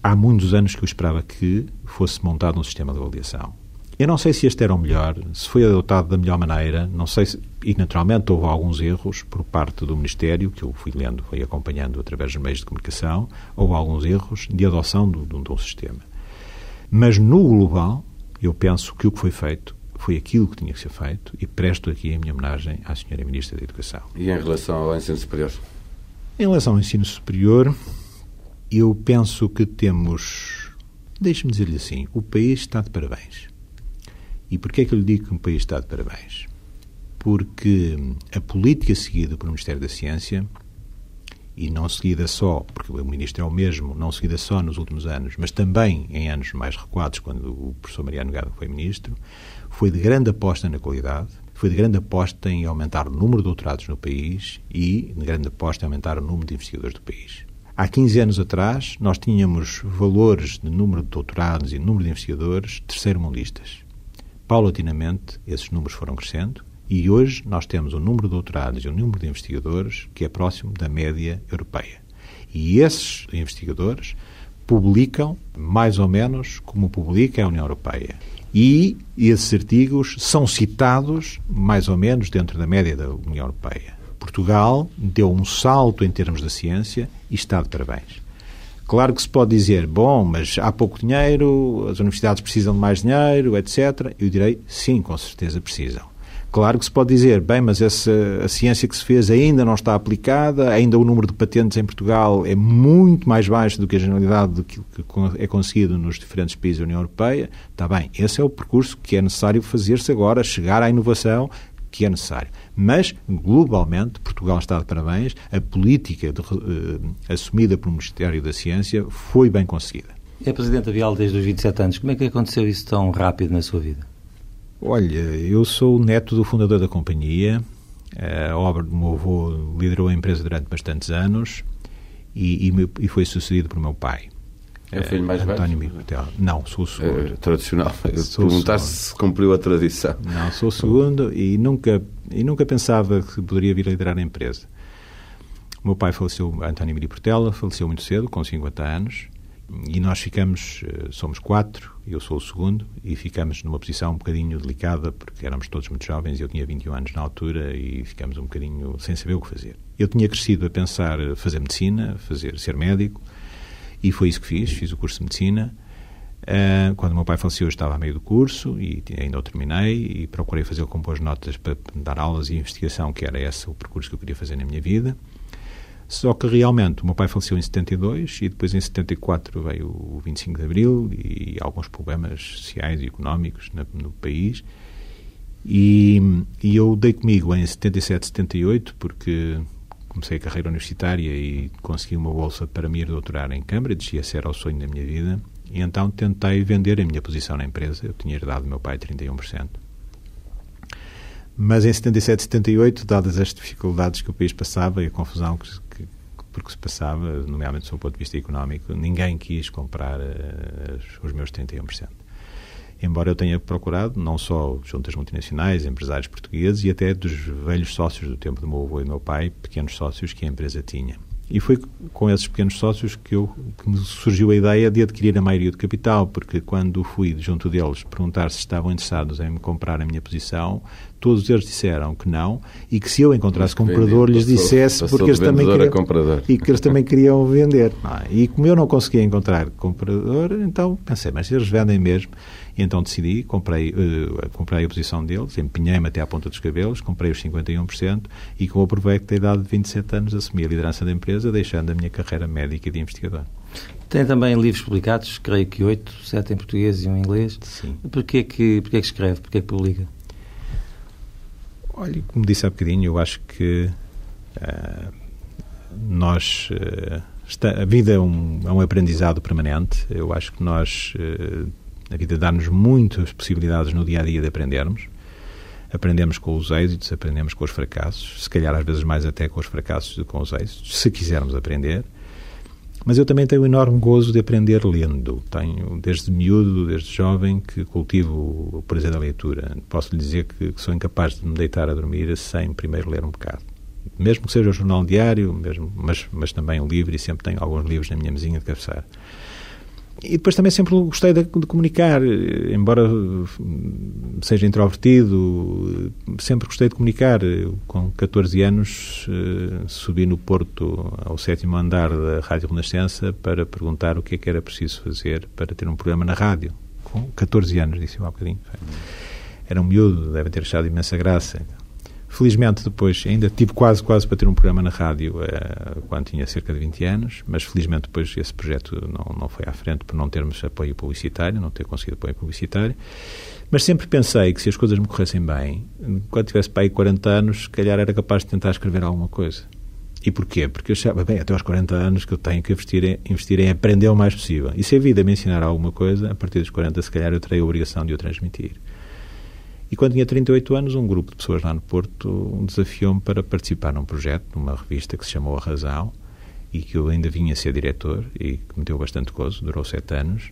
Há muitos anos que eu esperava que fosse montado um sistema de avaliação. Eu não sei se este era o melhor, se foi adotado da melhor maneira, não sei se, e naturalmente houve alguns erros por parte do Ministério, que eu fui lendo, fui acompanhando através dos meios de comunicação, houve alguns erros de adoção de, um sistema. Mas no global, eu penso que o que foi feito foi aquilo que tinha que ser feito e presto aqui a minha homenagem à Senhora Ministra da Educação. E em relação ao ensino superior? Em relação ao ensino superior, eu penso que temos. Deixe-me dizer-lhe assim: o país está de parabéns. E porquê é que eu lhe digo que o país está de parabéns? Porque a política seguida pelo Ministério da Ciência e não seguida só, porque o ministro é o mesmo, não seguida só nos últimos anos, mas também em anos mais recuados, quando o professor Mariano Gado foi ministro, foi de grande aposta na qualidade, foi de grande aposta em aumentar o número de doutorados no país e de grande aposta em aumentar o número de investigadores do país. Há 15 anos atrás, nós tínhamos valores de número de doutorados e número de investigadores terceiro-mundistas. Paulatinamente, esses números foram crescendo e hoje nós temos um número de doutorados e um número de investigadores que é próximo da média europeia. E esses investigadores publicam mais ou menos como publica a União Europeia. E esses artigos são citados mais ou menos dentro da média da União Europeia. Portugal deu um salto em termos da ciência e está de parabéns. Claro que se pode dizer, bom, mas há pouco dinheiro, as universidades precisam de mais dinheiro, etc. Eu direi, sim, com certeza precisam. Claro que se pode dizer, bem, mas essa, a ciência que se fez ainda não está aplicada, ainda o número de patentes em Portugal é muito mais baixo do que a generalidade do que é conseguido nos diferentes países da União Europeia. Está bem, esse é o percurso que é necessário fazer-se agora, chegar à inovação que é necessário. Mas, globalmente, Portugal está de parabéns, a política de, uh, assumida pelo Ministério da Ciência foi bem conseguida. É Presidente Avial desde os 27 anos. Como é que aconteceu isso tão rápido na sua vida? Olha, eu sou o neto do fundador da companhia. A obra do meu avô liderou a empresa durante bastantes anos e, e, e foi sucedido por meu pai. É o filho mais António velho? Não, sou o segundo. É, tradicional. Perguntar se cumpriu a tradição. Não, sou o segundo e nunca, e nunca pensava que poderia vir a liderar a empresa. O meu pai faleceu, António Miri Portela, faleceu muito cedo, com 50 anos, e nós ficamos, eh, somos quatro, eu sou o segundo, e ficamos numa posição um bocadinho delicada, porque éramos todos muito jovens, eu tinha 21 anos na altura, e ficamos um bocadinho sem saber o que fazer. Eu tinha crescido a pensar fazer medicina, fazer ser médico, e foi isso que fiz, fiz o curso de medicina. Uh, quando meu pai faleceu, eu estava a meio do curso e ainda o terminei e procurei fazer com boas notas para dar aulas e investigação, que era esse o percurso que eu queria fazer na minha vida. Só que realmente o meu pai faleceu em 72 e depois em 74 veio o 25 de Abril e alguns problemas sociais e económicos no, no país. E, e, eu dei comigo em 77, 78, porque comecei a carreira universitária e consegui uma bolsa para me ir doutorar em Cambridge e esse era o sonho da minha vida. E então tentei vender a minha posição na empresa. Eu tinha herdado do meu pai 31%. Mas em 77, 78, dadas as dificuldades que o país passava e a confusão que, que porque se passava, nomeadamente do ponto de vista económico, ninguém quis comprar uh, os meus 31%. Embora eu tenha procurado, não só junto às multinacionais, empresários portugueses e até dos velhos sócios do tempo do meu avô e do meu pai, pequenos sócios que a empresa tinha. E foi com esses pequenos sócios que, eu, que me surgiu a ideia de adquirir a maioria do capital, porque quando fui junto deles perguntar se estavam interessados em me comprar a minha posição, todos eles disseram que não e que se eu encontrasse comprador lhes dissesse passou porque eles também queriam, e que eles também queriam vender. Ah, *laughs* e como eu não conseguia encontrar comprador, então pensei, mas eles vendem mesmo. E então decidi, comprei, uh, comprei a posição deles, empenhei-me até à ponta dos cabelos, comprei os 51% e como aproveito da idade de 27 anos assumi a liderança da empresa, deixando a minha carreira médica e de investigador. Tem também livros publicados, creio que oito, sete em português e um em inglês. Sim. Porquê que, porquê que escreve? Porquê que publica? Olha, como disse há bocadinho, eu acho que uh, nós... Uh, a vida é um, é um aprendizado permanente. Eu acho que nós... Uh, a vida dá-nos muitas possibilidades no dia a dia de aprendermos. Aprendemos com os êxitos, aprendemos com os fracassos, se calhar às vezes mais até com os fracassos do que com os êxitos, se quisermos aprender. Mas eu também tenho o enorme gozo de aprender lendo. Tenho, desde miúdo, desde jovem, que cultivo o prazer da leitura. Posso lhe dizer que, que, sou incapaz de me deitar a dormir sem primeiro ler um bocado. Mesmo que seja o jornal diário, mesmo, mas, mas também o livro, e sempre tenho alguns livros na minha mesinha de cabeceira. E depois também sempre gostei de, de, comunicar, embora seja introvertido, sempre gostei de comunicar. Com 14 anos eh, subi no Porto ao sétimo andar da Rádio Renascença para perguntar o que é que era preciso fazer para ter um programa na rádio. Com 14 anos, disse eu há bocadinho. Era um miúdo, deve ter achado imensa graça. Felizmente, depois, ainda tive quase, quase para ter um programa na rádio uh, quando tinha cerca de 20 anos, mas felizmente depois esse projeto não, não foi à frente por não termos apoio publicitário, não ter conseguido apoio publicitário. Mas sempre pensei que se as coisas me corressem bem, quando tivesse para aí 40 anos, se calhar era capaz de tentar escrever alguma coisa. E porquê? Porque eu achava, bem, até aos 40 anos que eu tenho que investir em, investir em aprender o mais possível. E se a vida me ensinar alguma coisa, a partir dos 40, se calhar, eu terei a obrigação de o transmitir. E quando tinha 38 anos, um grupo de pessoas lá no Porto desafiou-me para participar num projeto, numa revista que se chamou A Razão, e que eu ainda vinha a ser diretor, e que me deu bastante gozo, durou sete anos.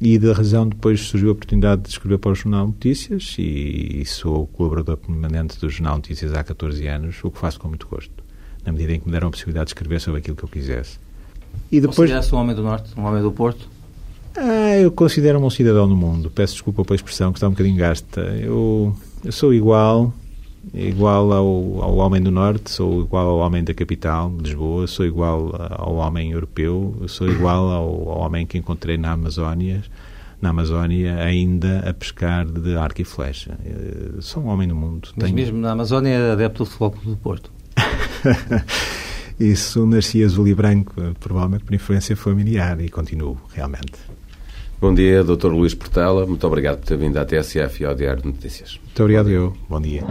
E da razão depois surgiu a oportunidade de escrever para o Jornal Notícias e, sou colaborador permanente do Jornal Notícias há 14 anos, o que faço com muito gosto na medida em que me deram a possibilidade de escrever sobre aquilo que eu quisesse. E depois... Considera-se um homem do Norte, um homem do Porto? Ah, eu considero-me um cidadão do mundo. Peço desculpa pela expressão, que está um bocadinho gasta. Eu, eu sou igual, igual ao, ao homem do Norte, sou igual ao homem da capital, Lisboa, sou igual ao homem europeu, sou igual ao, ao homem que encontrei na Amazónia, na Amazónia ainda a pescar de arco e flecha. Eu sou um homem do mundo. Mas Tenho... mesmo na Amazónia é adepto do Futebol do Porto? *laughs* Isso nasci azul e branco, provavelmente por influência familiar, e continuo, realmente. Bom dia, Dr. Luís Portela. Muito obrigado por ter vindo à TSF e ao Diário de Notícias. Muito obrigado, eu. Bom dia.